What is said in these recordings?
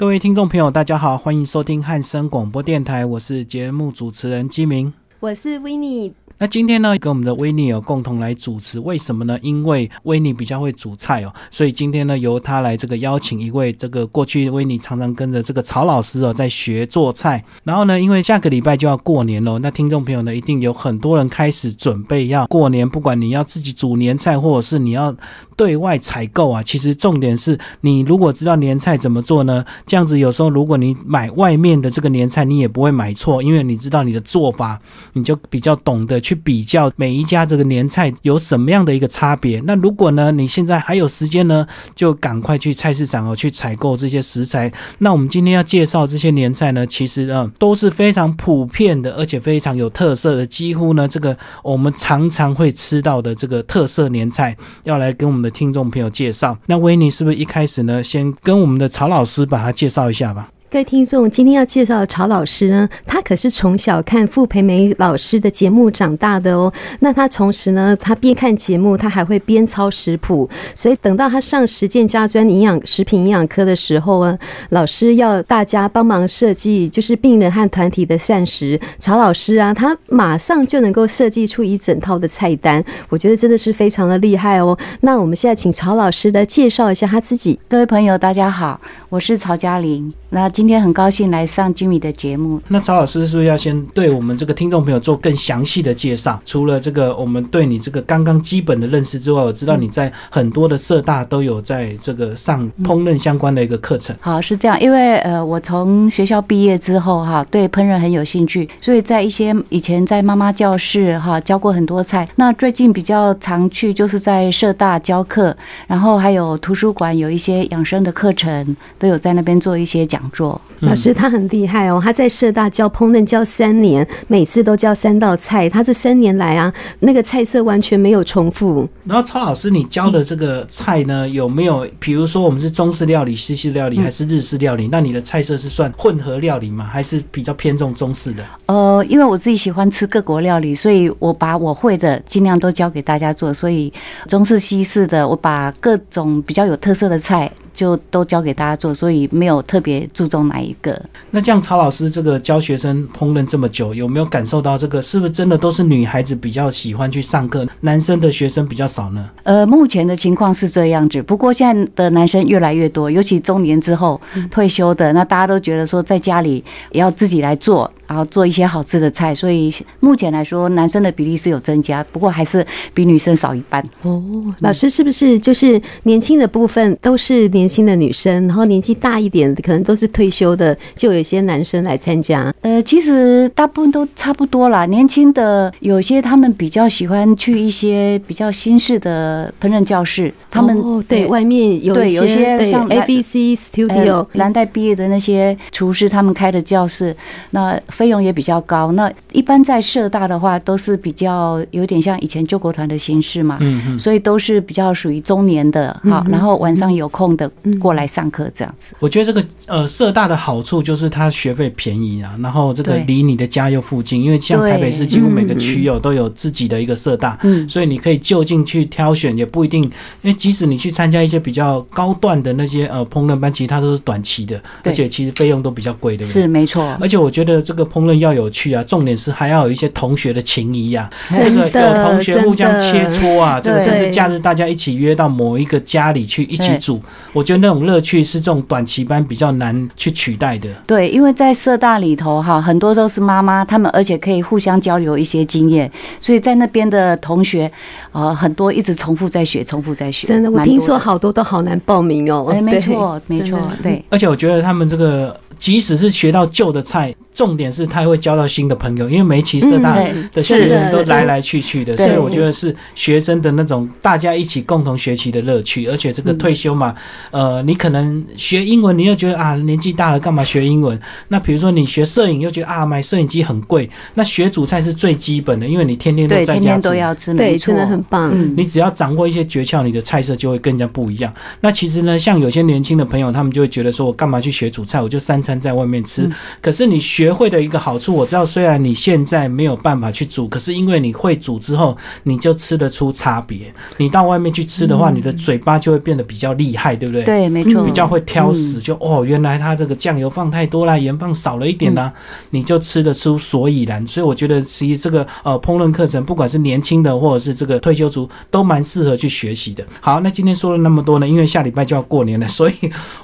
各位听众朋友，大家好，欢迎收听汉声广播电台，我是节目主持人基明，我是 w i n n i e 那今天呢，跟我们的威尼有共同来主持，为什么呢？因为威尼比较会煮菜哦，所以今天呢，由他来这个邀请一位这个过去威尼常常跟着这个曹老师哦，在学做菜。然后呢，因为下个礼拜就要过年喽，那听众朋友呢，一定有很多人开始准备要过年，不管你要自己煮年菜，或者是你要对外采购啊。其实重点是你如果知道年菜怎么做呢，这样子有时候如果你买外面的这个年菜，你也不会买错，因为你知道你的做法，你就比较懂得去。去比较每一家这个年菜有什么样的一个差别？那如果呢，你现在还有时间呢，就赶快去菜市场哦，去采购这些食材。那我们今天要介绍这些年菜呢，其实啊都是非常普遍的，而且非常有特色的，几乎呢这个我们常常会吃到的这个特色年菜，要来跟我们的听众朋友介绍。那维尼是不是一开始呢，先跟我们的曹老师把它介绍一下吧？各位听众，今天要介绍的曹老师呢，他可是从小看傅培梅老师的节目长大的哦。那他同时呢，他边看节目，他还会边抄食谱。所以等到他上实践家专营养食品营养科的时候啊，老师要大家帮忙设计，就是病人和团体的膳食。曹老师啊，他马上就能够设计出一整套的菜单，我觉得真的是非常的厉害哦。那我们现在请曹老师来介绍一下他自己。各位朋友，大家好，我是曹嘉玲。那今天很高兴来上 Jimmy 的节目。那曹老师是不是要先对我们这个听众朋友做更详细的介绍？除了这个我们对你这个刚刚基本的认识之外，我知道你在很多的社大都有在这个上烹饪相关的一个课程。好，是这样，因为呃，我从学校毕业之后哈，对烹饪很有兴趣，所以在一些以前在妈妈教室哈教过很多菜。那最近比较常去就是在社大教课，然后还有图书馆有一些养生的课程，都有在那边做一些讲座。老师他很厉害哦，他在社大教烹饪教三年，每次都教三道菜。他这三年来啊，那个菜色完全没有重复。然后曹老师，你教的这个菜呢，有没有比如说我们是中式料理、西式料理还是日式料理？那你的菜色是算混合料理吗？还是比较偏重中式的？呃，因为我自己喜欢吃各国料理，所以我把我会的尽量都教给大家做。所以中式、西式的，我把各种比较有特色的菜。就都教给大家做，所以没有特别注重哪一个。那这样，曹老师这个教学生烹饪这么久，有没有感受到这个是不是真的都是女孩子比较喜欢去上课，男生的学生比较少呢？呃，目前的情况是这样子，不过现在的男生越来越多，尤其中年之后退休的，那大家都觉得说在家里也要自己来做。然后做一些好吃的菜，所以目前来说，男生的比例是有增加，不过还是比女生少一半。哦，老师是不是就是年轻的部分都是年轻的女生，然后年纪大一点可能都是退休的，就有些男生来参加？呃，其实大部分都差不多啦。年轻的有些他们比较喜欢去一些比较新式的烹饪教室，他们对外面有一些像 A B C Studio 蓝带毕业的那些厨师，他们开的教室那。费用也比较高。那一般在社大的话，都是比较有点像以前救国团的形式嘛，嗯嗯，所以都是比较属于中年的哈，然后晚上有空的过来上课这样子。我觉得这个呃社大的好处就是它学费便宜啊，然后这个离你的家又附近，因为像台北市几乎每个区有都有自己的一个社大，嗯，所以你可以就近去挑选，也不一定，因为即使你去参加一些比较高段的那些呃烹饪班，其实它都是短期的，而且其实费用都比较贵，对不对？是没错。而且我觉得这个。烹饪要有趣啊，重点是还要有一些同学的情谊呀。这个有同学互相切磋啊，这个甚至假日大家一起约到某一个家里去一起煮，我觉得那种乐趣是这种短期班比较难去取代的。对，因为在社大里头哈，很多都是妈妈，他们而且可以互相交流一些经验，所以在那边的同学呃很多一直重复在学，重复在学。真的，我听说好多都好难报名哦。哎，没错，没错，对。而且我觉得他们这个。即使是学到旧的菜，重点是他会交到新的朋友，因为每期社大的学生都来来去去的，所以我觉得是学生的那种大家一起共同学习的乐趣。而且这个退休嘛，呃，你可能学英文，你又觉得啊年纪大了干嘛学英文？那比如说你学摄影，又觉得啊买摄影机很贵。那学煮菜是最基本的，因为你天天都在家都要吃，对，真的很棒。你只要掌握一些诀窍，你的菜色就会更加不一样。那其实呢，像有些年轻的朋友，他们就会觉得说我干嘛去学煮菜？我就三餐。在外面吃，可是你学学会的一个好处，我知道虽然你现在没有办法去煮，可是因为你会煮之后，你就吃得出差别。你到外面去吃的话，你的嘴巴就会变得比较厉害，对不对？对，没错，比较会挑食，就哦，原来它这个酱油放太多啦，盐放少了一点啦，你就吃得出所以然。所以我觉得，其实这个呃烹饪课程，不管是年轻的或者是这个退休族，都蛮适合去学习的。好，那今天说了那么多呢，因为下礼拜就要过年了，所以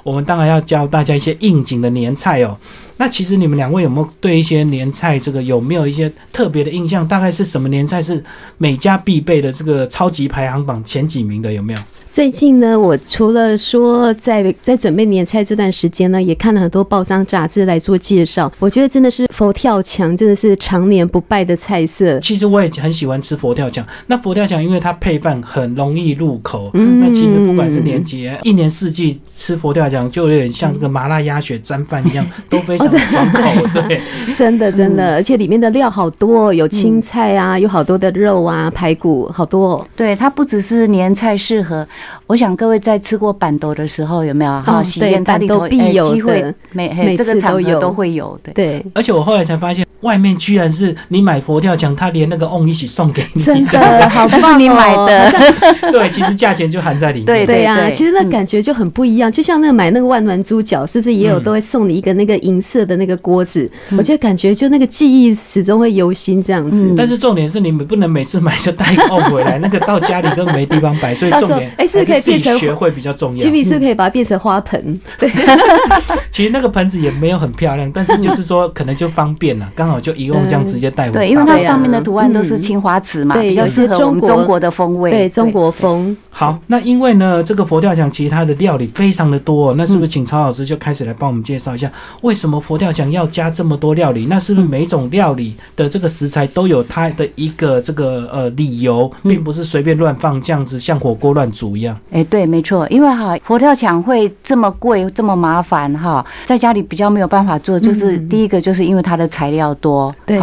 我们当然要教大家一些应景的年菜哦。那其实你们两位有没有对一些年菜这个有没有一些特别的印象？大概是什么年菜是每家必备的这个超级排行榜前几名的？有没有？最近呢，我除了说在在准备年菜这段时间呢，也看了很多报章杂志来做介绍。我觉得真的是佛跳墙，真的是常年不败的菜色。其实我也很喜欢吃佛跳墙。那佛跳墙因为它配饭很容易入口，那其实不管是年节一年四季吃佛跳墙，就有点像这个麻辣鸭血沾饭一样，都非常爽口。对，真的真的，而且里面的料好多，有青菜啊，有好多的肉啊，排骨好多。对，它不只是年菜适合。我想各位在吃过板豆的时候，有没有哈？喜宴它里头必有的，每每这个场合都会有的。对，而且我后来才发现。外面居然是你买佛跳墙，他连那个瓮一起送给你，真的好但是你买的，对，其实价钱就含在里面。对对呀，其实那感觉就很不一样。就像那个买那个万峦猪脚，是不是也有都会送你一个那个银色的那个锅子？我觉得感觉就那个记忆始终会犹新这样子。但是重点是你们不能每次买就带一个回来，那个到家里都没地方摆。所以 重点哎是可以变成学会比较重要。G B 是可以把它变成花盆。对，其实那个盆子也没有很漂亮，但是就是说可能就方便了，刚好就一用这样。直接带回对，因为它上面的图案都是青花瓷嘛，比较适合中中国的风味，对中国风。好，那因为呢，这个佛跳墙其实它的料理非常的多，那是不是请曹老师就开始来帮我们介绍一下，为什么佛跳墙要加这么多料理？那是不是每种料理的这个食材都有它的一个这个呃理由，并不是随便乱放这样子，像火锅乱煮一样？哎，对，没错，因为哈佛跳墙会这么贵，这么麻烦哈，在家里比较没有办法做，就是第一个就是因为它的材料多，对。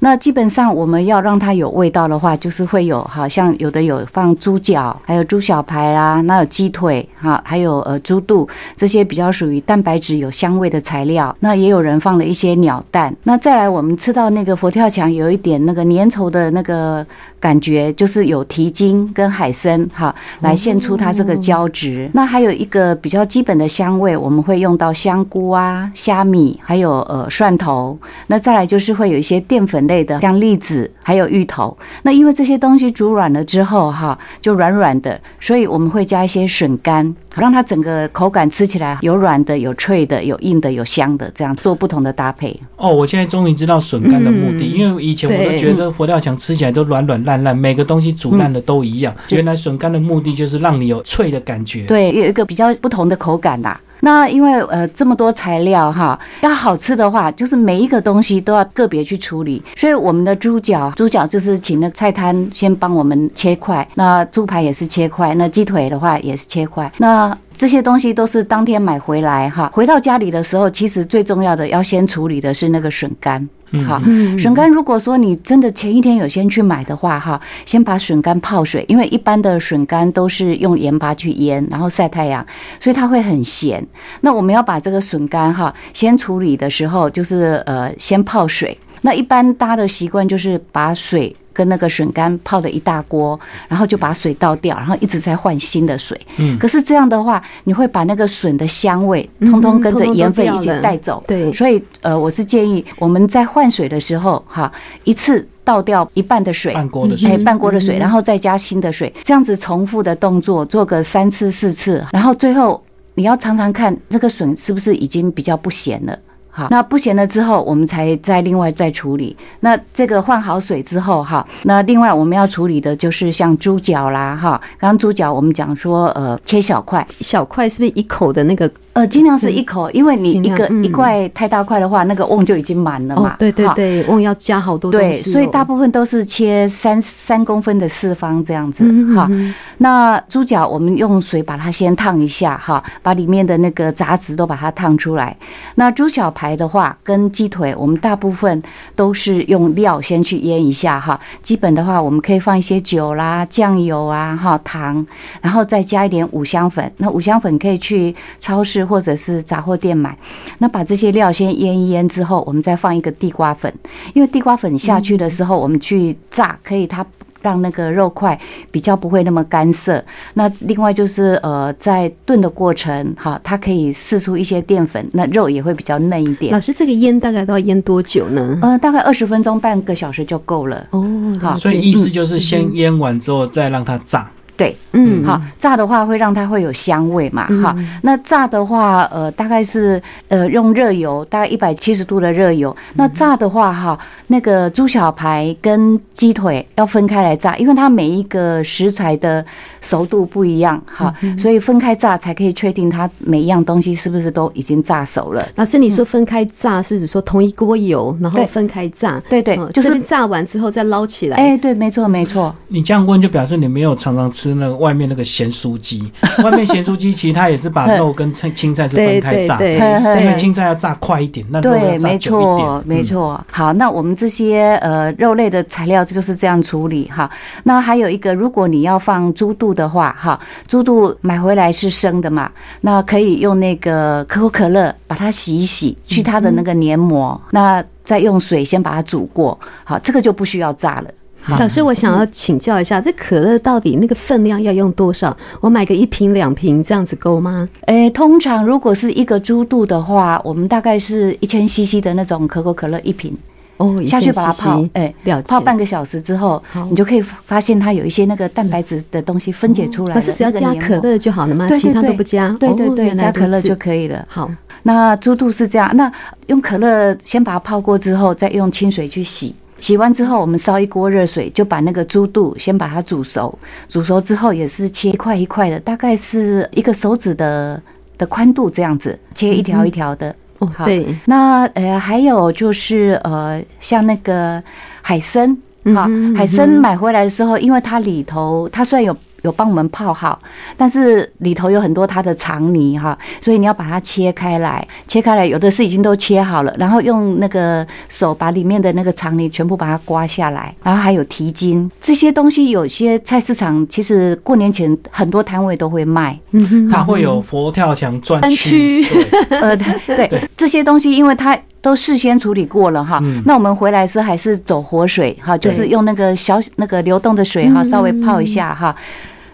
那基本上我们要让它有味道的话，就是会有好像有的有放猪脚，还有猪小排啦，那有鸡腿哈，还有呃猪肚这些比较属于蛋白质有香味的材料。那也有人放了一些鸟蛋。那再来我们吃到那个佛跳墙，有一点那个粘稠的那个。感觉就是有蹄筋跟海参哈，来现出它这个胶质。那还有一个比较基本的香味，我们会用到香菇啊、虾米，还有呃蒜头。那再来就是会有一些淀粉类的，像栗子，还有芋头。那因为这些东西煮软了之后哈，就软软的，所以我们会加一些笋干，让它整个口感吃起来有软的、有脆的、有硬的、有香的，这样做不同的搭配。哦，我现在终于知道笋干的目的，因为以前我都觉得佛跳墙吃起来都软软。烂烂，每个东西煮烂的都一样。原来笋干的目的就是让你有脆的感觉，对，有一个比较不同的口感呐。那因为呃这么多材料哈，要好吃的话，就是每一个东西都要个别去处理。所以我们的猪脚，猪脚就是请那菜摊先帮我们切块，那猪排也是切块，那鸡腿的话也是切块。那这些东西都是当天买回来哈，回到家里的时候，其实最重要的要先处理的是那个笋干。好，笋干如果说你真的前一天有先去买的话，哈，先把笋干泡水，因为一般的笋干都是用盐巴去腌，然后晒太阳，所以它会很咸。那我们要把这个笋干哈，先处理的时候就是呃，先泡水。那一般大家的习惯就是把水。跟那个笋干泡的一大锅，然后就把水倒掉，然后一直在换新的水。嗯，可是这样的话，你会把那个笋的香味通通跟着盐分一起带走。对，所以呃，我是建议我们在换水的时候，哈，一次倒掉一半的水，半锅的水，半锅的水，然后再加新的水，这样子重复的动作做个三次四次，然后最后你要尝尝看这个笋是不是已经比较不咸了。好，那不咸了之后，我们才再另外再处理。那这个换好水之后，哈，那另外我们要处理的就是像猪脚啦，哈，刚刚猪脚我们讲说，呃，切小块，小块是不是一口的那个？呃，尽量是一口，因为你一个一块太大块的话，那个瓮就已经满了嘛。对对对，瓮要加好多对，所以大部分都是切三三公分的四方这样子。哈，那猪脚我们用水把它先烫一下，哈，把里面的那个杂质都把它烫出来。那猪小排的话，跟鸡腿，我们大部分都是用料先去腌一下，哈。基本的话，我们可以放一些酒啦、酱油啊，哈，糖，然后再加一点五香粉。那五香粉可以去超市。或者是杂货店买。那把这些料先腌一腌之后，我们再放一个地瓜粉，因为地瓜粉下去的时候，我们去炸，可以它。让那个肉块比较不会那么干涩。那另外就是呃，在炖的过程，哈，它可以释出一些淀粉，那肉也会比较嫩一点。老师，这个腌大概都要腌多久呢？呃，大概二十分钟，半个小时就够了。哦，好，所以意思就是先腌完之后再让它炸。对，嗯，好，炸的话会让它会有香味嘛，哈。那炸的话，呃，大概是呃用热油，大概一百七十度的热油。那炸的话，哈，那个猪小排跟鸡腿要分开来炸，因为它每一个食材的熟度不一样，哈，所以分开炸才可以确定它每一样东西是不是都已经炸熟了。老师，你说分开炸是指说同一锅油，然后分开炸？对对，就是炸完之后再捞起来。哎，对，没错没错。你这样问就表示你没有常常吃。是那个外面那个咸酥鸡，外面咸酥鸡其实它也是把肉 跟青青菜是分开炸，因为青菜要炸快一点，那肉要炸久一点。没错，好，那我们这些呃肉类的材料就是这样处理哈。那还有一个，如果你要放猪肚的话，哈，猪肚买回来是生的嘛，那可以用那个可口可乐把它洗一洗，去它的那个黏膜，那再用水先把它煮过，好，这个就不需要炸了。老师，我想要请教一下，这可乐到底那个分量要用多少？我买个一瓶两瓶这样子够吗？诶，通常如果是一个猪肚的话，我们大概是一千 CC 的那种可口可乐一瓶哦，下去把它泡，哎，泡半个小时之后，你就可以发现它有一些那个蛋白质的东西分解出来。可是只要加可乐就好了吗？其他都不加？对对对，加可乐就可以了。好，那猪肚是这样，那用可乐先把它泡过之后，再用清水去洗。洗完之后，我们烧一锅热水，就把那个猪肚先把它煮熟。煮熟之后，也是切一块一块的，大概是一个手指的的宽度这样子，切一条一条的。哦，对。那呃，还有就是呃，像那个海参，哈，海参买回来的时候，因为它里头它虽然有。有帮我们泡好，但是里头有很多它的肠泥哈，所以你要把它切开来，切开来有的是已经都切好了，然后用那个手把里面的那个肠泥全部把它刮下来，然后还有蹄筋。这些东西，有些菜市场其实过年前很多摊位都会卖，它会有佛跳墙专区，呃，对。这些东西，因为它。都事先处理过了哈，那我们回来时还是走活水哈，就是用那个小那个流动的水哈，稍微泡一下哈。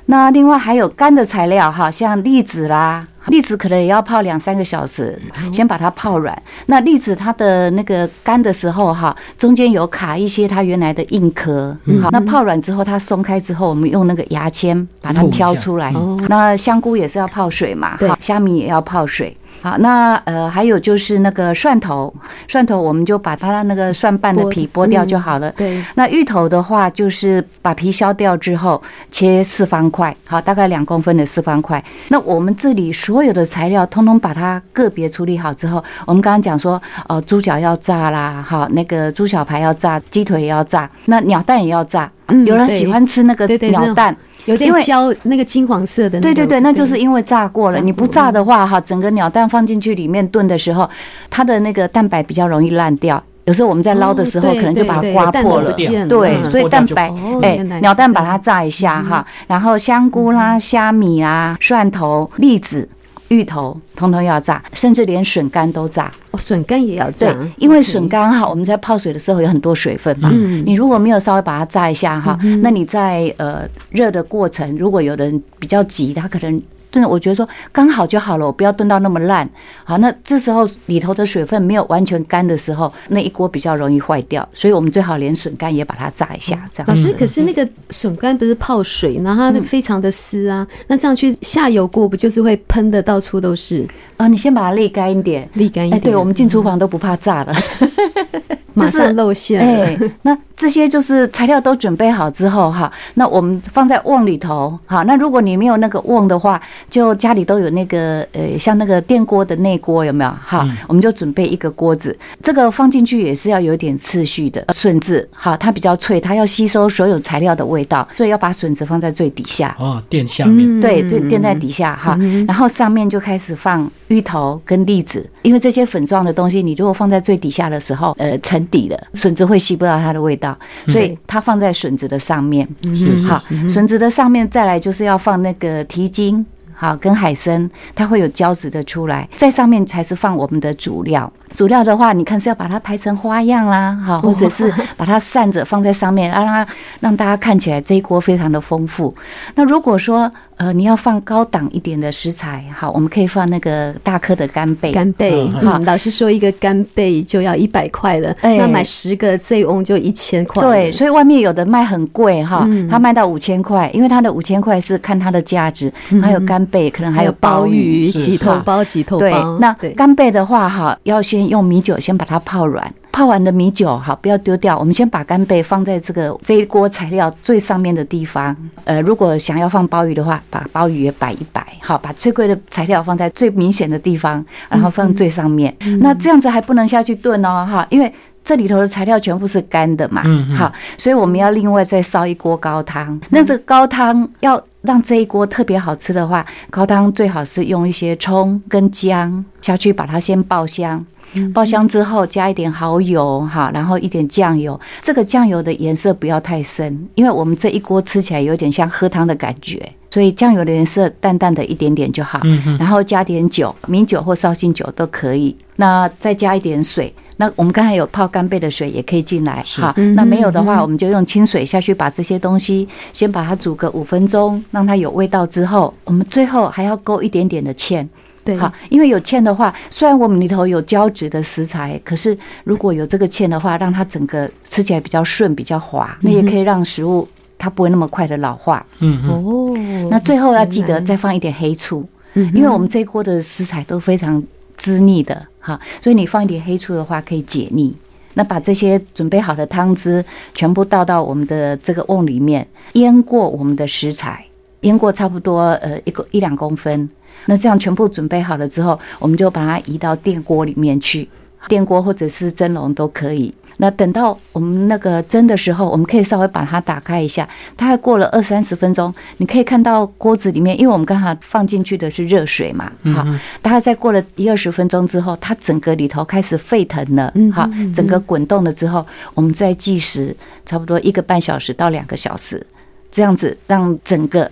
那另外还有干的材料哈，像栗子啦，栗子可能也要泡两三个小时，先把它泡软。那栗子它的那个干的时候哈，中间有卡一些它原来的硬壳，好，那泡软之后它松开之后，我们用那个牙签把它挑出来。那香菇也是要泡水嘛，哈，虾米也要泡水。好，那呃，还有就是那个蒜头，蒜头我们就把它那个蒜瓣的皮剥掉就好了。对。那芋头的话，就是把皮削掉之后切四方块，好，大概两公分的四方块。那我们这里所有的材料，通通把它个别处理好之后，我们刚刚讲说，呃，猪脚要炸啦，好，那个猪小排要炸，鸡腿也要炸，那鸟蛋也要炸。嗯有人喜欢吃那个鸟蛋。有点焦，那个金黄色的。对对对，那就是因为炸过了。你不炸的话，哈，整个鸟蛋放进去里面炖的时候，它的那个蛋白比较容易烂掉。有时候我们在捞的时候，可能就把它刮破了。对，所以蛋白，哎，鸟蛋把它炸一下哈，然后香菇啦、虾米啦、蒜头、栗子。芋头通通要炸，甚至连笋干都炸。哦，笋干也要炸，因为笋干哈，我们在泡水的时候有很多水分嘛。嗯，你如果没有稍微把它炸一下哈，那你在呃热的过程，如果有人比较急，他可能。真的，我觉得说刚好就好了，我不要炖到那么烂。好，那这时候里头的水分没有完全干的时候，那一锅比较容易坏掉，所以我们最好连笋干也把它炸一下。这样。老师，可是那个笋干不是泡水，然后它非常的湿啊，那这样去下油锅不就是会喷的到处都是？啊，你先把它沥干一点，沥干一点。对，我们进厨房都不怕炸了。马上露馅。哎，那这些就是材料都准备好之后哈，那我们放在瓮里头。好，那如果你没有那个瓮的话，就家里都有那个呃，像那个电锅的内锅有没有？哈，我们就准备一个锅子，这个放进去也是要有点次序的。笋子好，它比较脆，它要吸收所有材料的味道，所以要把笋子放在最底下。哦，垫下面。对，对，垫在底下哈，然后上面就开始放芋头跟栗子，因为这些粉状的东西，你如果放在最底下的时候，呃，沉底了，笋子会吸不到它的味道，所以它放在笋子的上面。是好，笋子的上面再来就是要放那个蹄筋。好跟海参，它会有胶质的出来，在上面才是放我们的主料。主料的话，你看是要把它排成花样啦，好，或者是把它散着放在上面，让它让大家看起来这一锅非常的丰富。那如果说呃你要放高档一点的食材，好，我们可以放那个大颗的干贝。干贝，嗯嗯，老师说一个干贝就要一百块了，哎那买十个醉翁就一千块。对，，所以外面有的卖很贵哈嗯，它卖到五千块，因为它的五千块是看它的价值，还有干贝，可能还有鲍鲍鱼。几头鲍、几头对鲍。，那对干贝的话哈，要先用米酒先把它泡软，泡完的米酒好不要丢掉，我们先把干贝放在这个这一锅材料最上面的地方。呃，如果想要放鲍鱼的话，把鲍鱼也摆一摆，好，把最贵的材料放在最明显的地方，然后放最上面。那这样子还不能下去炖哦，哈，因为。这里头的材料全部是干的嘛，嗯嗯好，所以我们要另外再烧一锅高汤。那这个高汤要让这一锅特别好吃的话，高汤最好是用一些葱跟姜下去把它先爆香。爆香之后加一点蚝油哈，然后一点酱油。这个酱油的颜色不要太深，因为我们这一锅吃起来有点像喝汤的感觉，所以酱油的颜色淡淡的一点点就好。然后加点酒，米酒或绍兴酒都可以。那再加一点水。那我们刚才有泡干贝的水也可以进来，是好。那没有的话，我们就用清水下去把这些东西先把它煮个五分钟，让它有味道之后，我们最后还要勾一点点的芡。对，好，因为有芡的话，虽然我们里头有胶质的食材，可是如果有这个芡的话，让它整个吃起来比较顺、比较滑，那也可以让食物它不会那么快的老化。嗯嗯，哦，那最后要记得再放一点黑醋，嗯因为我们这一锅的食材都非常滋腻的，哈，所以你放一点黑醋的话可以解腻。那把这些准备好的汤汁全部倒到我们的这个瓮里面，腌过我们的食材，腌过差不多呃一个一两公分。那这样全部准备好了之后，我们就把它移到电锅里面去，电锅或者是蒸笼都可以。那等到我们那个蒸的时候，我们可以稍微把它打开一下，大概过了二三十分钟，你可以看到锅子里面，因为我们刚才放进去的是热水嘛，好，大概再过了一二十分钟之后，它整个里头开始沸腾了，好，整个滚动了之后，我们再计时，差不多一个半小时到两个小时，这样子让整个。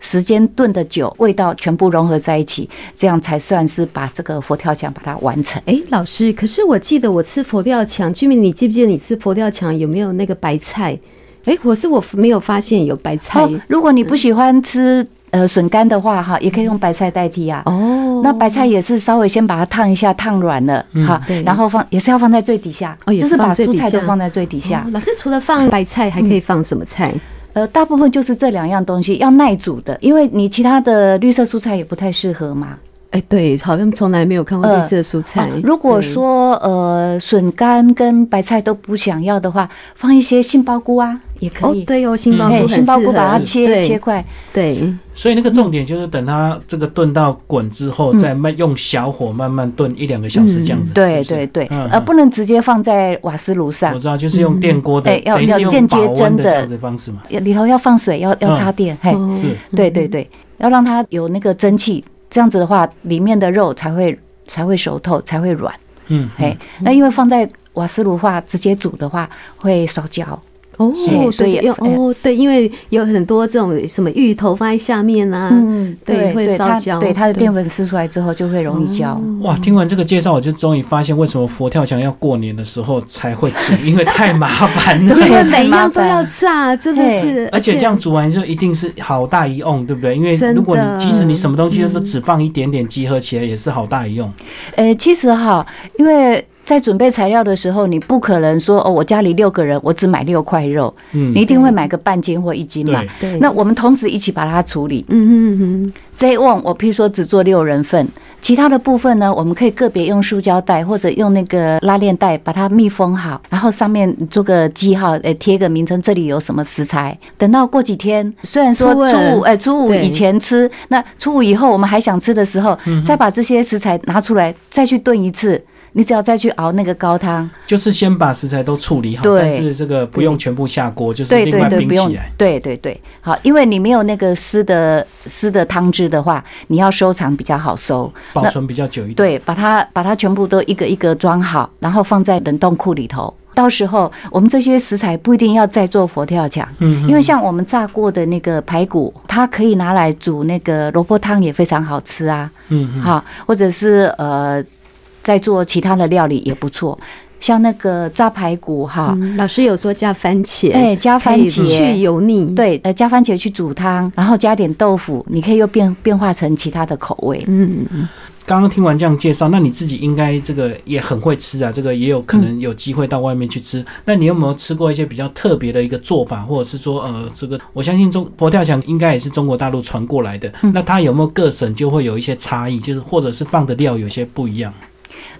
时间炖的久，味道全部融合在一起，这样才算是把这个佛跳墙把它完成。哎，老师，可是我记得我吃佛跳墙，居民，你记不记得你吃佛跳墙有没有那个白菜？哎，我是我没有发现有白菜哦，如果你不喜欢吃呃笋干的话，哈，也可以用白菜代替啊。哦。那白菜也是稍微先把它烫一下，烫软了，哈对，然后放也是要放在最底下，就是把蔬菜都放在最底下哦。老师除了放白菜，还可以放什么菜？呃，大部分就是这两样东西要耐煮的，因为你其他的绿色蔬菜也不太适合嘛。哎，对，好像从来没有看过绿色蔬菜。哦。如果说呃笋干跟白菜都不想要的话，放一些杏鲍菇啊也可以，。哦对哦，杏鲍菇嘿很适合，杏鲍菇把它切切块，对，所以那个重点就是等它这个炖到滚之后，嗯。再慢用小火慢慢炖一两个小时这样子。对对对，嗯呃，不能直接放在瓦斯炉上。我，知道，就是用电锅的，哎要等于是用要间接蒸的的。这样子方式嘛。里头要放水，要要插电，嘿，对对对，要让它有那个蒸汽，这样子的话，里面的肉才会才会熟透，才会软。嗯，嘿，那因为放在瓦斯炉话，直接煮的话会烧焦。哦，是所以对，因为哦，对，因为有很多这种什么芋头放在下面啊，嗯，对会烧焦对它的对淀粉吃出来之后就会容易焦。哇，听完这个介绍，我就终于发现为什么佛跳墙要过年的时候才会煮，因为太麻烦了。因 为对每一样都要炸，真的是，而且这样煮完就一定是好大一瓮，对不对？因为如果你即使你什么东西都只放一点点，集合起来也是好大一瓮。呃，其实哈，因为在准备材料的时候，你不可能说哦，我家里六个人，我只买六块肉，嗯你一定会买个半斤或一斤嘛对。那我们同时一起把它处理。嗯嗯嗯，这一瓮我譬如说只做六人份，其他的部分呢，我们可以个别用塑胶袋或者用那个拉链袋把它密封好，然后上面做个记号，呃，贴个名称，这里有什么食材。等到过几天，虽然说初五，哎，初五以前吃，那初五以后我们还想吃的时候，再把这些食材拿出来，再去炖一次。你只要再去熬那个高汤，就是先把食材都处理好，但是这个不用全部下锅，就是对对对，另外冰不用起来。，对对对，好，因为你没有那个湿的湿的汤汁的话，你要收藏比较好收。保存比较久一点。对，把它把它全部都一个一个装好，然后放在冷冻库里头。到时候我们这些食材不一定要再做佛跳墙，嗯，因为像我们炸过的那个排骨，它可以拿来煮那个萝卜汤，也非常好吃啊。嗯嗯好，或者是呃，再做其他的料理也不错，像那个炸排骨哈，嗯老师有说加番茄，哎、加番茄去油腻，，对，呃，加番茄去煮汤，然后加点豆腐，你可以又变变化成其他的口味。嗯，嗯刚刚听完这样介绍，那你自己应该这个也很会吃啊，这个也有可能有机会到外面去吃。那你有没有吃过一些比较特别的一个做法，或者是说，呃，这个我相信中佛跳墙应该也是中国大陆传过来的，那它有没有各省就会有一些差异，就是或者是放的料有些不一样？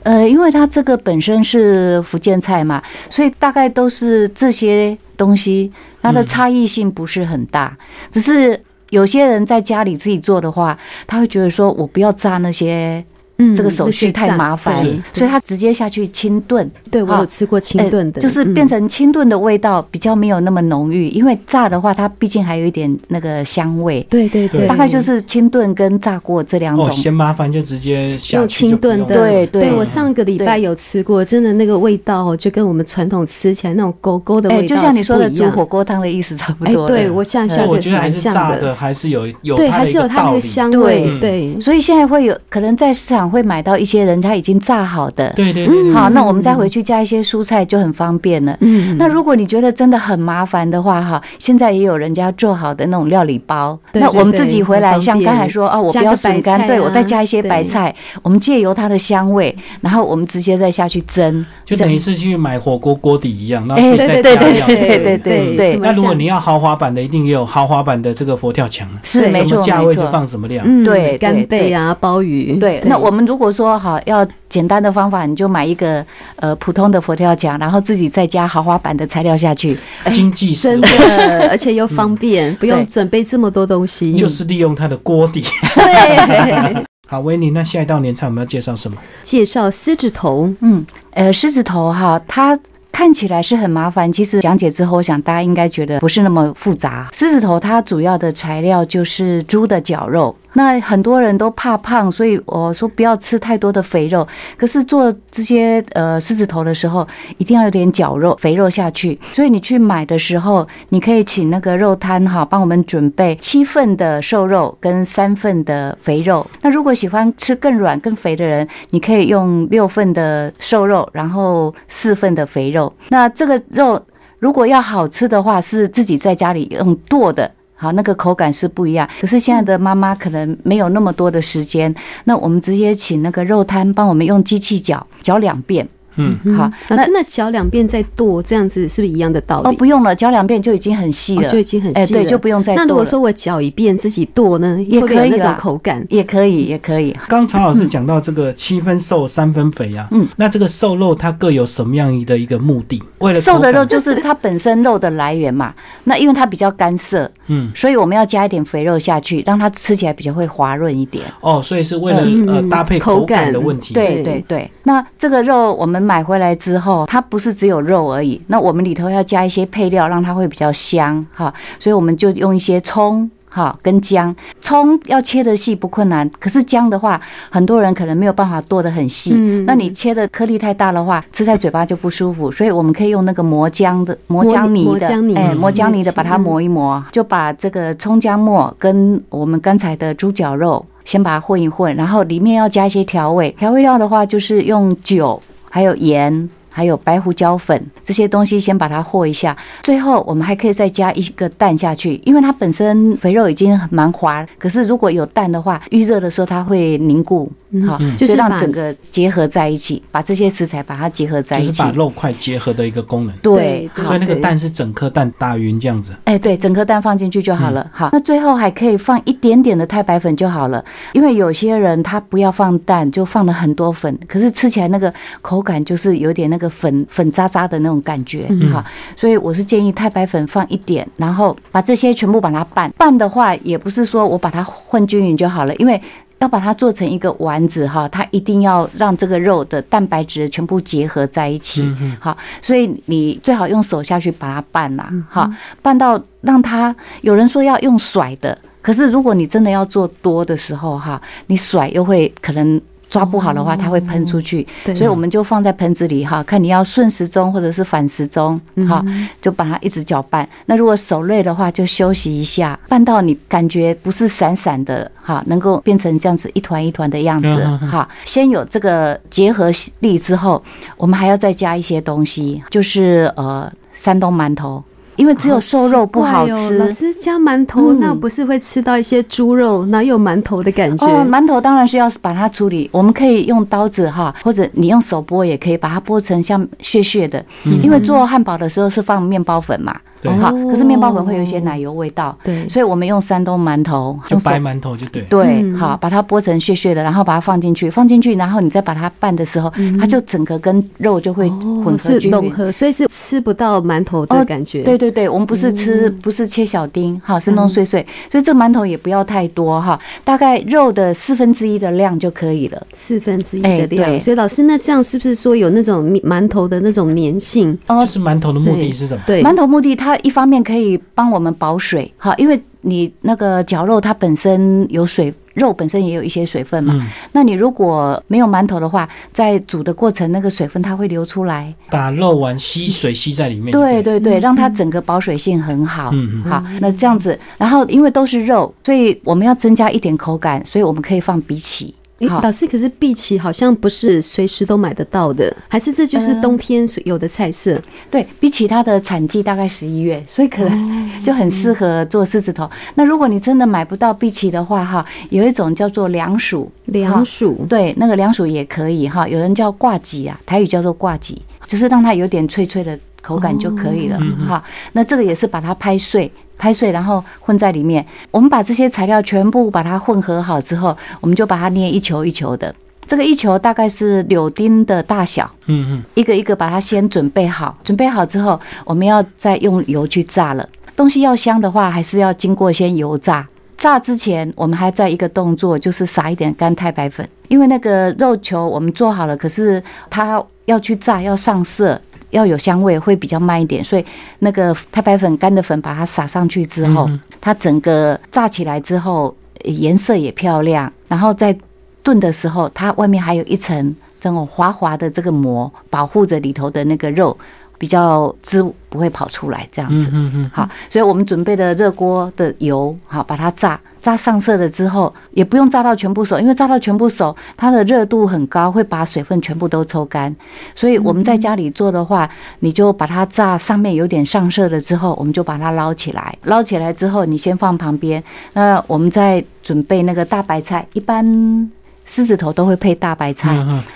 呃，因为它这个本身是福建菜嘛，所以大概都是这些东西，它的差异性不是很大，只是有些人在家里自己做的话，他会觉得说我不要炸那些嗯这个手续太麻烦是，所以他直接下去清炖。对我有吃过清炖的，呃就是嗯。变成清炖的味道比较没有那么浓郁，因为炸的话，它毕竟还有一点那个香味，对对对，大概就是清炖跟炸过这两种。哦，。嫌麻烦就直接下去就清炖的，对对。我上个礼拜有吃过，真的那个味道哦，就跟我们传统吃起来那种勾勾的哎，味道就像你说的煮火锅汤的意思差不哎，多。对我现在所以下我觉得还是像的，炸的，还是有有对，还是有它那。个香对。味，对，所以现在会有可能在市场会买到一些人家已经炸好的，对对好，那我们再回去加一些蔬菜就很方便了。嗯，那如果你觉得真的很麻烦的话，哈，现在也有人家做好的那种料理包。那我们自己回来，像刚才说哦，我不要笋干，菜对我再啊加一些白菜，我们借由它的香味，然后我们直接再下去蒸。就等于是去买火锅锅底一样，然后哎自己再对对对加料。对对对那如果你要豪华版的，一定也有豪华版的这个佛跳墙，是没错什么价位就。放什么量。嗯，对对干贝啊，鲍鱼，对，那我们如果说好要简单的方法，你就买一个呃普通的佛跳墙，然后自己再加豪华版的材料下去。经济实真惠的，而且又方便，不用对准备这么多东西，就是利用它的锅底。对。好，维尼，那下一道年菜我们要介绍什么？介绍狮子头，嗯，呃，狮子头哈，它。看起来是很麻烦，其实讲解之后，我想大家应该觉得不是那么复杂。狮子头它主要的材料就是猪的绞肉，那很多人都怕胖，所以我说不要吃太多的肥肉。可是做这些呃狮子头的时候，一定要有点绞肉、肥肉下去。所以你去买的时候，你可以请那个肉摊哈，帮我们准备七份的瘦肉跟三份的肥肉。那如果喜欢吃更软、更肥的人，你可以用六份的瘦肉，然后四份的肥肉。那这个肉如果要好吃的话，是自己在家里用剁的。好，那个口感是不一样。可是现在的妈妈可能没有那么多的时间，那我们直接请那个肉摊帮我们用机器搅，搅两遍。嗯，好，老师，那搅两遍再剁，这样子是不是一样的道理？哦，不用了，搅两遍就已经很细了，哦就已经很哎，细了，对，就不用再。那如果说我搅一遍自己剁呢，也可以那种可以啦口感？也可以，也可以。刚曹老师讲到这个七分瘦三分肥啊，嗯，那这个瘦肉它各有什么样的一个目的？为了瘦的肉就是它本身肉的来源嘛，那因为它比较干涩，嗯，所以我们要加一点肥肉下去，让它吃起来比较会滑润一点。哦，所以是为了、嗯呃搭配口口感感的问题。对对对对，那这个肉我们买回来之后，它不是只有肉而已，那我们里头要加一些配料，让它会比较香哈，所以我们就用一些葱。哈，跟姜，葱要切的细不困难，可是姜的话，很多人可能没有办法剁得很细。嗯那你切的颗粒太大的话，吃在嘴巴就不舒服，所以我们可以用那个磨姜的磨姜泥的磨姜，泥哎，嗯磨姜泥的嗯把它磨一磨，就把这个葱姜末跟我们刚才的猪脚肉先把它混一混，然后里面要加一些调味。调味料的话，就是用酒，还有盐。还有白胡椒粉这些东西，先把它和一下。最后，我们还可以再加一个蛋下去，因为它本身肥肉已经蛮滑，可是如果有蛋的话，预热的时候它会凝固，好，就是让整个结合在一起，把这些食材把它结合在一起就是把。肉块结合的一个功能。对，所以那个蛋是整颗蛋打匀这样子。哎，对，整颗蛋放进去就好了。好，那最后还可以放一点点的太白粉就好了，因为有些人他不要放蛋，就放了很多粉，可是吃起来那个口感就是有点那个粉粉渣渣的那种感觉。哈，所以我是建议太白粉放一点，然后把这些全部把它拌。拌的话，也不是说我把它混均匀就好了，因为。要把它做成一个丸子哈，它一定要让这个肉的蛋白质全部结合在一起。好，所以你最好用手下去把它拌啦，哈，拌到让它有人说要用甩的，可是如果你真的要做多的时候哈，你甩又会可能抓不好的话，它会喷出去，所以我们就放在盆子里哈，看你要顺时钟或者是反时钟哈，嗯就把它一直搅拌。那如果手累的话，就休息一下，拌到你感觉不是散散的哈，能够变成这样子一团一团的样子哈。先有这个结合力之后，我们还要再加一些东西，就是呃山东馒头，因为只有瘦肉不好吃。老师加馒头，嗯那不是会吃到一些猪肉，哪有馒头的感觉？哦，馒头当然是要把它处理，我们可以用刀子哈，或者你用手剥也可以，把它剥成像屑屑的。因为做汉堡的时候是放面包粉嘛，对哈，可是面包粉会有一些奶油味道，对，所以我们用山东馒头，用白馒头就对。对，嗯好，把它剥成屑屑的，然后把它放进去，放进去，然后你再把它拌的时候，它就整个跟肉就会混合均匀。所以是吃不到馒头的感觉。对对对，我们不是吃，不是切小丁，哈，是弄碎碎，所以这馒头也不要太多哈，大概肉的四分之一的量就可以了。四分之一哎的量。对所以老师，那这样是不是说有那种馒头的那种粘性？哦就是馒头的目的是什么？对，馒头目的，它一方面可以帮我们保水，哈，因为你那个绞肉它本身有水，肉本身也有一些水分嘛。嗯，那你如果没有馒头的话，在煮的过程那个水分它会流出来，把肉丸吸水吸在里面。对对对对，让它整个保水性很好。嗯嗯好，那这样子，然后因为都是肉，所以我们要增加一点口感，所以我们可以放荸荠。好诶老师，可是碧琪好像不是随时都买得到的，还是这就是冬天有的菜色？对碧琪它的产季大概十一月，所以可能 就很适合做狮子头。那如果你真的买不到碧琪的话，哈，有一种叫做凉薯，凉薯对，那个凉薯也可以哈，有人叫挂脊啊，台语叫做挂脊，就是让它有点脆脆的口感就可以了哈。那这个也是把它拍碎。拍碎，然后混在里面。我们把这些材料全部把它混合好之后，我们就把它捏一球一球的。这个一球大概是柳丁的大小，嗯嗯，一个一个把它先准备好，准备好之后，我们要再用油去炸了。东西要香的话，还是要经过先油炸。炸之前，我们还在一个动作，就是撒一点干太白粉，因为那个肉球我们做好了，可是它要去炸，要上色。要有香味，会比较慢一点，所以那个太白粉干的粉把它撒上去之后，它整个炸起来之后颜色也漂亮，然后在炖的时候，它外面还有一层这种滑滑的这个膜，保护着里头的那个肉，比较汁不会跑出来，这样子。嗯嗯好，所以我们准备的热锅的油，好把它炸，炸上色了之后，也不用炸到全部熟，因为炸到全部熟，它的热度很高，会把水分全部都抽干。所以我们在家里做的话，你就把它炸上面有点上色了之后，我们就把它捞起来，捞起来之后你先放旁边。那我们再准备那个大白菜，一般狮子头都会配大白菜。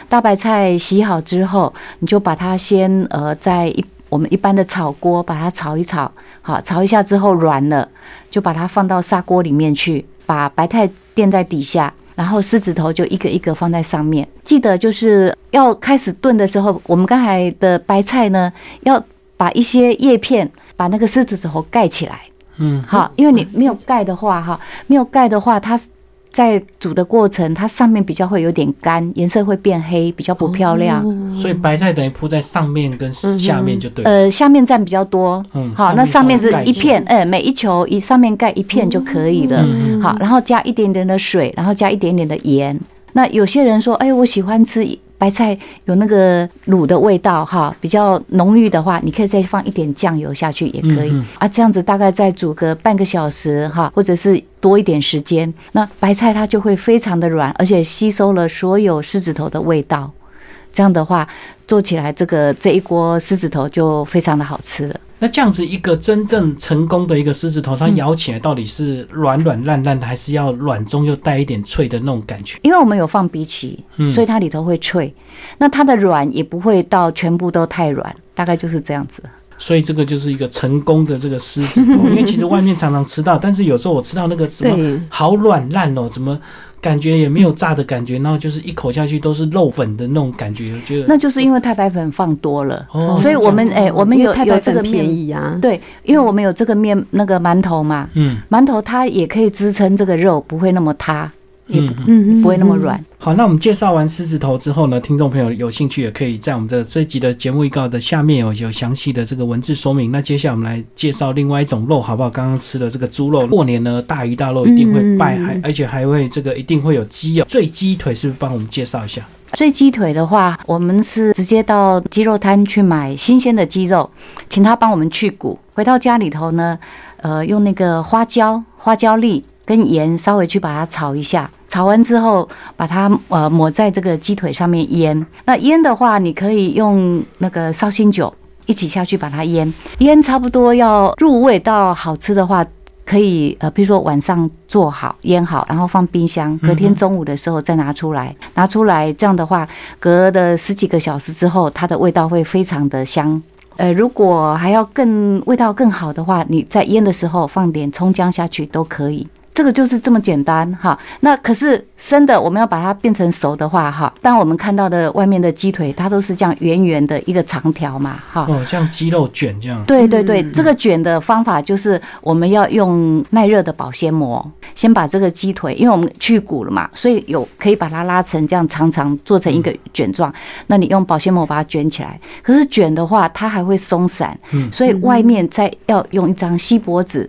大白菜洗好之后，你就把它先呃在一我们一般的炒锅把它炒一炒，好炒一下之后软了，就把它放到砂锅里面去，把白菜垫在底下，然后狮子头就一个一个放在上面。记得就是要开始炖的时候，我们刚才的白菜呢，要把一些叶片把那个狮子头盖起来。嗯，好，因为你没有盖的话，哈，没有盖的话，它在煮的过程，它上面比较会有点干，颜色会变黑，比较不漂亮。所以白菜等于铺在上面跟下面就对了。呃，下面占比较多，嗯好，那上面是一片，呃，每一球一上面盖一片就可以了，嗯好，然后加一点点的水，然后加一点点的盐。那有些人说，哎，我喜欢吃白菜有那个卤的味道，哈，比较浓郁的话，你可以再放一点酱油下去也可以、啊。这样子大概再煮个半个小时，哈，或者是多一点时间，那白菜它就会非常的软，而且吸收了所有狮子头的味道。这样的话，做起来这个这一锅狮子头就非常的好吃了。那这样子一个真正成功的一个狮子头，它咬起来到底是软软烂烂的，还是要软中又带一点脆的那种感觉？因为我们有放荸荠，所以它里头会脆。那它的软也不会到全部都太软，大概就是这样子。所以这个就是一个成功的这个狮子头，因为其实外面常常吃到，但是有时候我吃到那个什么好软烂哦，怎么感觉也没有炸的感觉，然后就是一口下去都是肉粉的那种感觉，我觉得那就是因为太白粉放多了，哦所以我们是这样哎、我们有有太白粉这个面便宜啊，对，因为我们有这个面那个馒头嘛，嗯。馒头它也可以支撑这个肉不会那么塌。也不嗯不会那么软。好，那我们介绍完狮子头之后呢，听众朋友有兴趣也可以在我们的这一集的节目预告的下面有有详细的这个文字说明。那接下来我们来介绍另外一种肉，好不好？刚刚吃的这个猪肉，过年呢大鱼大肉一定会拜，嗯还而且还会这个一定会有鸡哦。醉鸡腿是不是帮我们介绍一下？醉鸡腿的话，我们是直接到鸡肉摊去买新鲜的鸡肉，请他帮我们去骨。回到家里头呢，呃，用那个花椒、花椒粒跟盐稍微去把它炒一下。炒完之后，把它呃抹在这个鸡腿上面腌。那腌的话，你可以用那个绍兴酒一起下去把它腌。腌差不多要入味到好吃的话，可以呃，比如说晚上做好腌好，然后放冰箱，隔天中午的时候再拿出来，拿出来这样的话，隔的十几个小时之后，它的味道会非常的香。呃，如果还要更味道更好的话，你在腌的时候放点葱姜下去都可以。这个就是这么简单哈。那可是生的，我们要把它变成熟的话哈，当我们看到的外面的鸡腿，它都是这样圆圆的一个长条嘛哈。哦，像鸡肉卷这样。对对对，这个卷的方法就是我们要用耐热的保鲜膜，先把这个鸡腿，因为我们去骨了嘛，所以有可以把它拉成这样长长，做成一个卷状。那你用保鲜膜把它卷起来，可是卷的话它还会松散，所以外面再要用一张锡箔纸。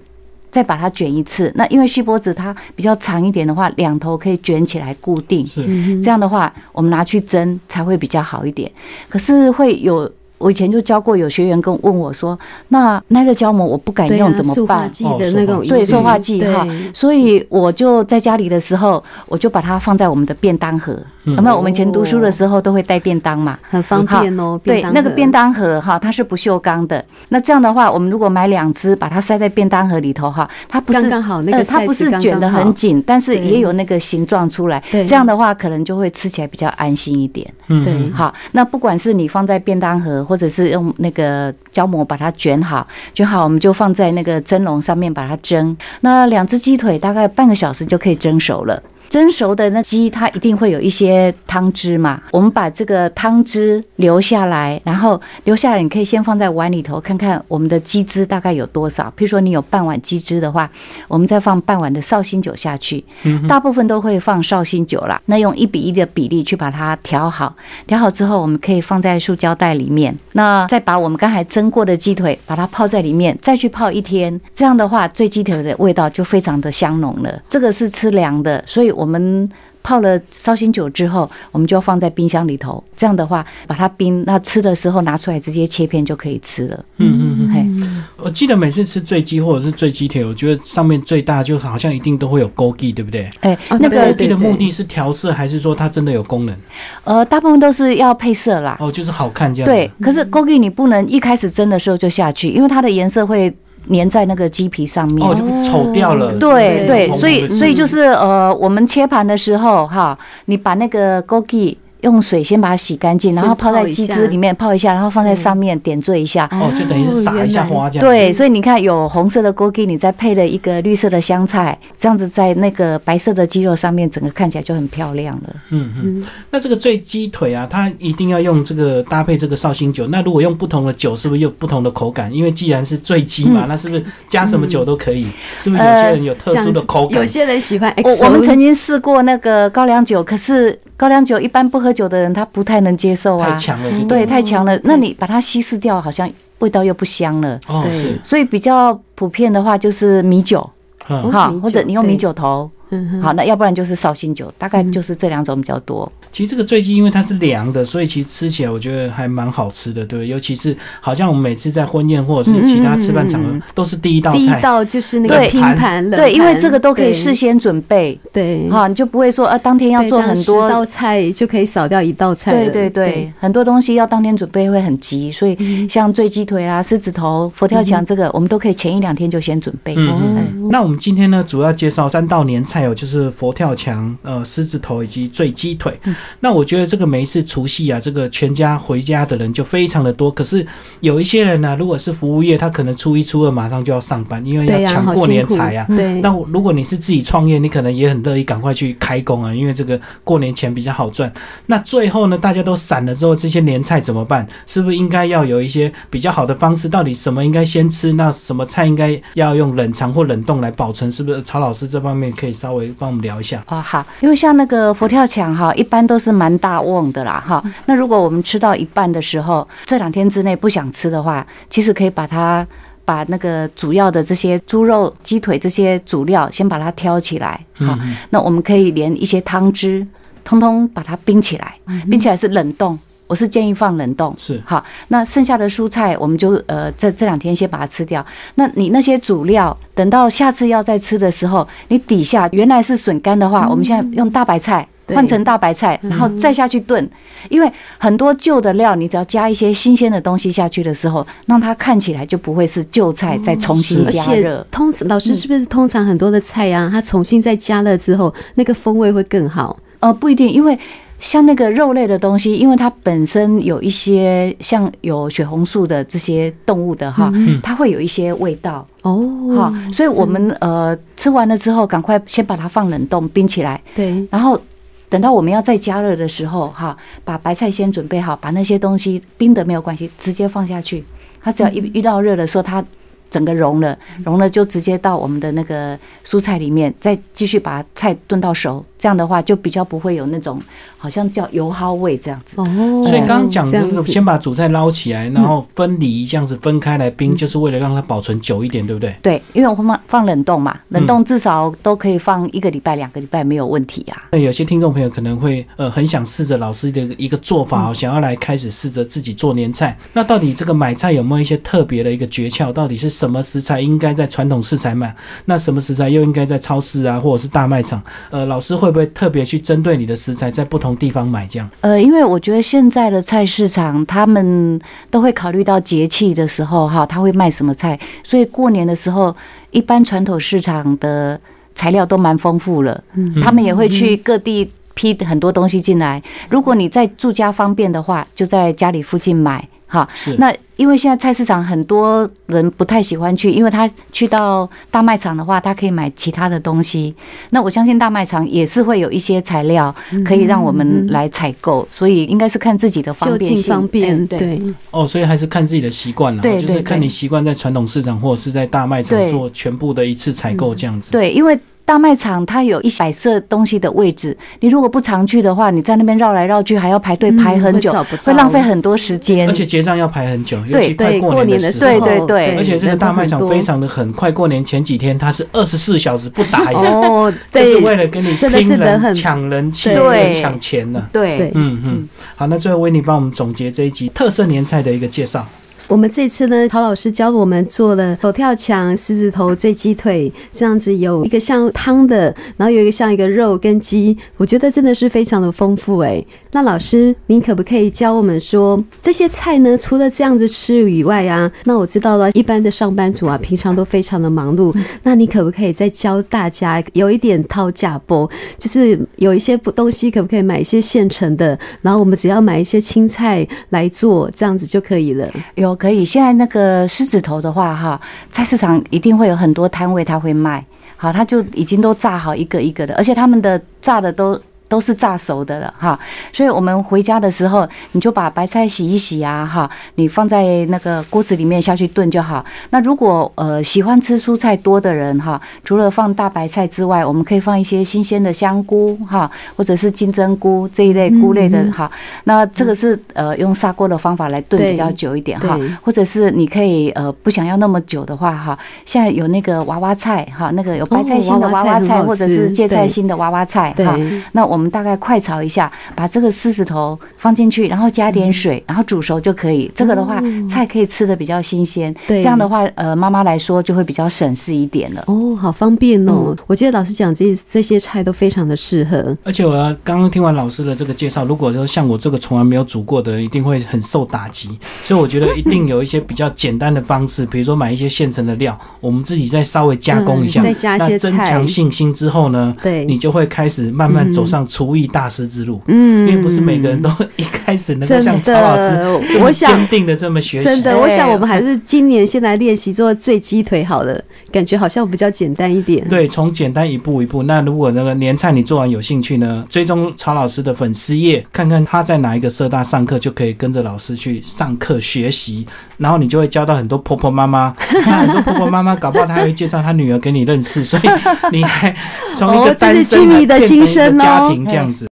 再把它卷一次，那因为锡箔纸它比较长一点的话，两头可以卷起来固定。是，这样的话，我们拿去蒸才会比较好一点。可是会有，我以前就教过有学员跟问我说，那耐热胶膜我不敢用怎么塑化办？剂的那种对，塑化剂哈，所以我就在家里的时候，我就把它放在我们的便当盒。有没有？我们以前读书的时候都会带便当嘛，很方便哦。对，那个便当盒哈，它是不锈钢的。那这样的话，我们如果买两只，把它塞在便当盒里头哈，它不是刚刚好那个呃，它不是卷得刚刚好很紧，但是也有那个形状出来。对这样的话，可能就会吃起来比较安心一点。嗯对好，那不管是你放在便当盒，或者是用那个胶膜把它卷好，卷好我们就放在那个蒸笼上面把它蒸。那两只鸡腿大概半个小时就可以蒸熟了。蒸熟的那鸡，它一定会有一些汤汁嘛。我们把这个汤汁留下来，然后留下来，你可以先放在碗里头，看看我们的鸡汁大概有多少。譬如说你有半碗鸡汁的话，我们再放半碗的绍兴酒下去。大部分都会放绍兴酒啦。那用一比一的比例去把它调好，调好之后，我们可以放在塑胶袋里面。那再把我们刚才蒸过的鸡腿，把它泡在里面，再去泡一天。这样的话，醉鸡腿的味道就非常的香浓了。这个是吃凉的，所以我们。泡了绍兴酒之后，我们就放在冰箱里头。这样的话，把它冰，那吃的时候拿出来直接切片就可以吃了。嗯嗯嗯。嘿，我记得每次吃醉鸡或者是醉鸡腿，我觉得上面最大就好像一定都会有枸杞，对不对？哎，啊那个对对枸杞的目的是调色，还是说它真的有功能？呃，大部分都是要配色啦。哦，就是好看这样。对，，可是枸杞你不能一开始蒸的时候就下去，因为它的颜色会粘在那个鸡皮上面。哦，就丑掉了。对对，所以所以就是呃，我们切盘的时候哈，你把那个枸杞用水先把它洗干净，然后泡在鸡汁里面泡一下，然后放在上面点缀一下。哦，就等于是撒一下花这样。对，所以你看有红色的枸杞，你再配了一个绿色的香菜，这样子在那个白色的鸡肉上面，整个看起来就很漂亮了。嗯嗯。那这个醉鸡腿啊，它一定要用这个搭配这个绍兴酒。那如果用不同的酒，是不是有不同的口感？因为既然是醉鸡嘛，那是不是加什么酒都可以？是不是有些人有特殊的口感？有些人喜欢我我们曾经试过那个高粱酒，可是高粱酒一般不喝酒的人他不太能接受啊，太强了，就对，太强了。那你把它稀释掉，好像味道又不香了。哦，对。是，所以比较普遍的话就是米酒，哈或者你用米酒头，嗯哼好，那要不然就是绍兴酒，大概就是这两种比较多。其实这个醉鸡因为它是凉的，所以其实吃起来我觉得还蛮好吃的，对不对？尤其是好像我们每次在婚宴或者是其他吃饭场合，都是第一道第一。道就是那个拼盘了，对，因为这个都可以事先准备，对，哈，你就不会说呃当天要做很多。道菜就可以少掉一道菜。对对对，很多东西要当天准备会很急，所以嗯像醉鸡腿啊、狮子头、佛跳墙这个，我们都可以前一两天就先准备。嗯。那我们今天呢，主要介绍三道年菜哦，就是佛跳墙、呃狮子头以及醉鸡腿。那我觉得这个每一次除夕啊，这个全家回家的人就非常的多。可是有一些人呢、如果是服务业，他可能初一、初二马上就要上班，因为要抢过年财啊。对，那如果你是自己创业，你可能也很乐意赶快去开工啊，因为这个过年前比较好赚。那最后呢，大家都散了之后，这些年菜怎么办？是不是应该要有一些比较好的方式？到底什么应该先吃？那什么菜应该要用冷藏或冷冻来保存？是不是曹老师这方面可以稍稍微帮我们聊一下。哦，好，因为像那个佛跳墙哈，一般都是蛮大瓮的啦哈。那如果我们吃到一半的时候，这两天之内不想吃的话，其实可以把它把那个主要的这些猪肉、鸡腿这些主料先把它挑起来哈。那我们可以连一些汤汁，通通把它冰起来，冰起来是冷冻。我是建议放冷冻，是好。那剩下的蔬菜，我们就呃这这两天先把它吃掉。那你那些主料，等到下次要再吃的时候，你底下原来是笋干的话，我们现在用大白菜换成大白菜，然后再下去炖。因为很多旧的料，你只要加一些新鲜的东西下去的时候，让它看起来就不会是旧菜再重新加热。通常老师是不是通常很多的菜呀，它重新再加热之后，那个风味会更好？呃，不一定，因为。像那个肉类的东西，因为它本身有一些像有血红素的这些动物的哈，它会有一些味道。哦，哈，所以我们呃吃完了之后，赶快先把它放冷冻冰起来，对，然后等到我们要再加热的时候哈，把白菜先准备好，把那些东西冰的没有关系，直接放下去，它只要一遇到热的时候，它。整个融了，融了就直接到我们的那个蔬菜里面，再继续把菜炖到熟。这样的话就比较不会有那种好像叫油耗味这样子。哦，所以刚刚讲这个，先把主菜捞起来，然后分离这样子分开来冰，就是为了让它保存久一点，对不对？对，因为我放放冷冻嘛，冷冻至少都可以放一个礼拜、两个礼拜没有问题啊。那有些听众朋友可能会呃很想试着老师的一个做法，想要来开始试着自己做年菜。那到底这个买菜有没有一些特别的一个诀窍？到底是？什么食材应该在传统食材买？那什么食材又应该在超市啊，或者是大卖场？呃，老师会不会特别去针对你的食材，在不同地方买这样？呃，因为我觉得现在的菜市场，他们都会考虑到节气的时候，哈，他会卖什么菜，所以过年的时候，一般传统市场的材料都蛮丰富了。嗯，他们也会去各地批很多东西进来。如果你在住家方便的话，就在家里附近买。好，那因为现在菜市场很多人不太喜欢去，因为他去到大卖场的话，他可以买其他的东西。那我相信大卖场也是会有一些材料可以让我们来采购，所以应该是看自己的方便性。方便，对。哦，所以还是看自己的习惯了，就是看你习惯在传统市场或者是在大卖场做全部的一次采购这样子。对，因为。大卖场它有一摆设东西的位置，你如果不常去的话，你在那边绕来绕去还要排队排很久，会浪费很多时间，而且结账要排很久，尤其快过年的时候。对对对，而且这个大卖场非常的很快，过年前几天它是二十四小时不打烊，哦，对，是为了跟你拼人抢人气、抢钱呢。对，嗯嗯。好，那最后为你帮我们总结这一集特色年菜的一个介绍。我们这次呢，曹老师教我们做了佛跳墙、狮子头醉鸡腿，这样子有一个像汤的，然后有一个像一个肉跟鸡，我觉得真的是非常的丰富哎。那老师，您可不可以教我们说这些菜呢？除了这样子吃以外啊，那我知道了，一般的上班族啊，平常都非常的忙碌，那你可不可以再教大家有一点掏价波，就是有一些不东西可不可以买一些现成的，然后我们只要买一些青菜来做，这样子就可以了。有。可以，现在那个狮子头的话，哈，菜市场一定会有很多摊位，他会卖，好，他就已经都炸好一个一个的，而且他们的炸的都。都是炸熟的了哈，所以我们回家的时候，你就把白菜洗一洗啊哈，你放在那个锅子里面下去炖就好。那如果呃喜欢吃蔬菜多的人哈，除了放大白菜之外，我们可以放一些新鲜的香菇哈，或者是金针菇这一类菇类的哈。那这个是呃用砂锅的方法来炖比较久一点哈，或者是你可以呃不想要那么久的话哈，现在有那个娃娃菜哈，那个有白菜心的娃娃菜或者是芥菜心的娃娃菜哈，那我。我们大概快炒一下，把这个狮子头放进去，然后加点水，然后煮熟就可以。这个的话，菜可以吃的比较新鲜。对，这样的话，呃，妈妈来说就会比较省事一点了。哦，好方便哦！我觉得老师讲这这些菜都非常的适合。而且我要刚刚听完老师的这个介绍，如果说像我这个从来没有煮过的，一定会很受打击。所以我觉得一定有一些比较简单的方式，比如说买一些现成的料，我们自己再稍微加工一下，再加一些增强信心之后呢，对，你就会开始慢慢走上。厨艺大师之路，嗯，因为不是每个人都一开始能够像曹老师这么坚定的这么学习。真的，我想我们还是今年先来练习做醉鸡腿好了，感觉好像比较简单一点。对，从简单一步一步。那如果那个年菜你做完有兴趣呢，追踪曹老师的粉丝页，看看他在哪一个社大上课，就可以跟着老师去上课学习，然后你就会交到很多婆婆妈妈 那很多婆婆妈妈搞不好她还会介绍她女儿给你认识，所以你还从一哦个单身变成一个家庭这样子。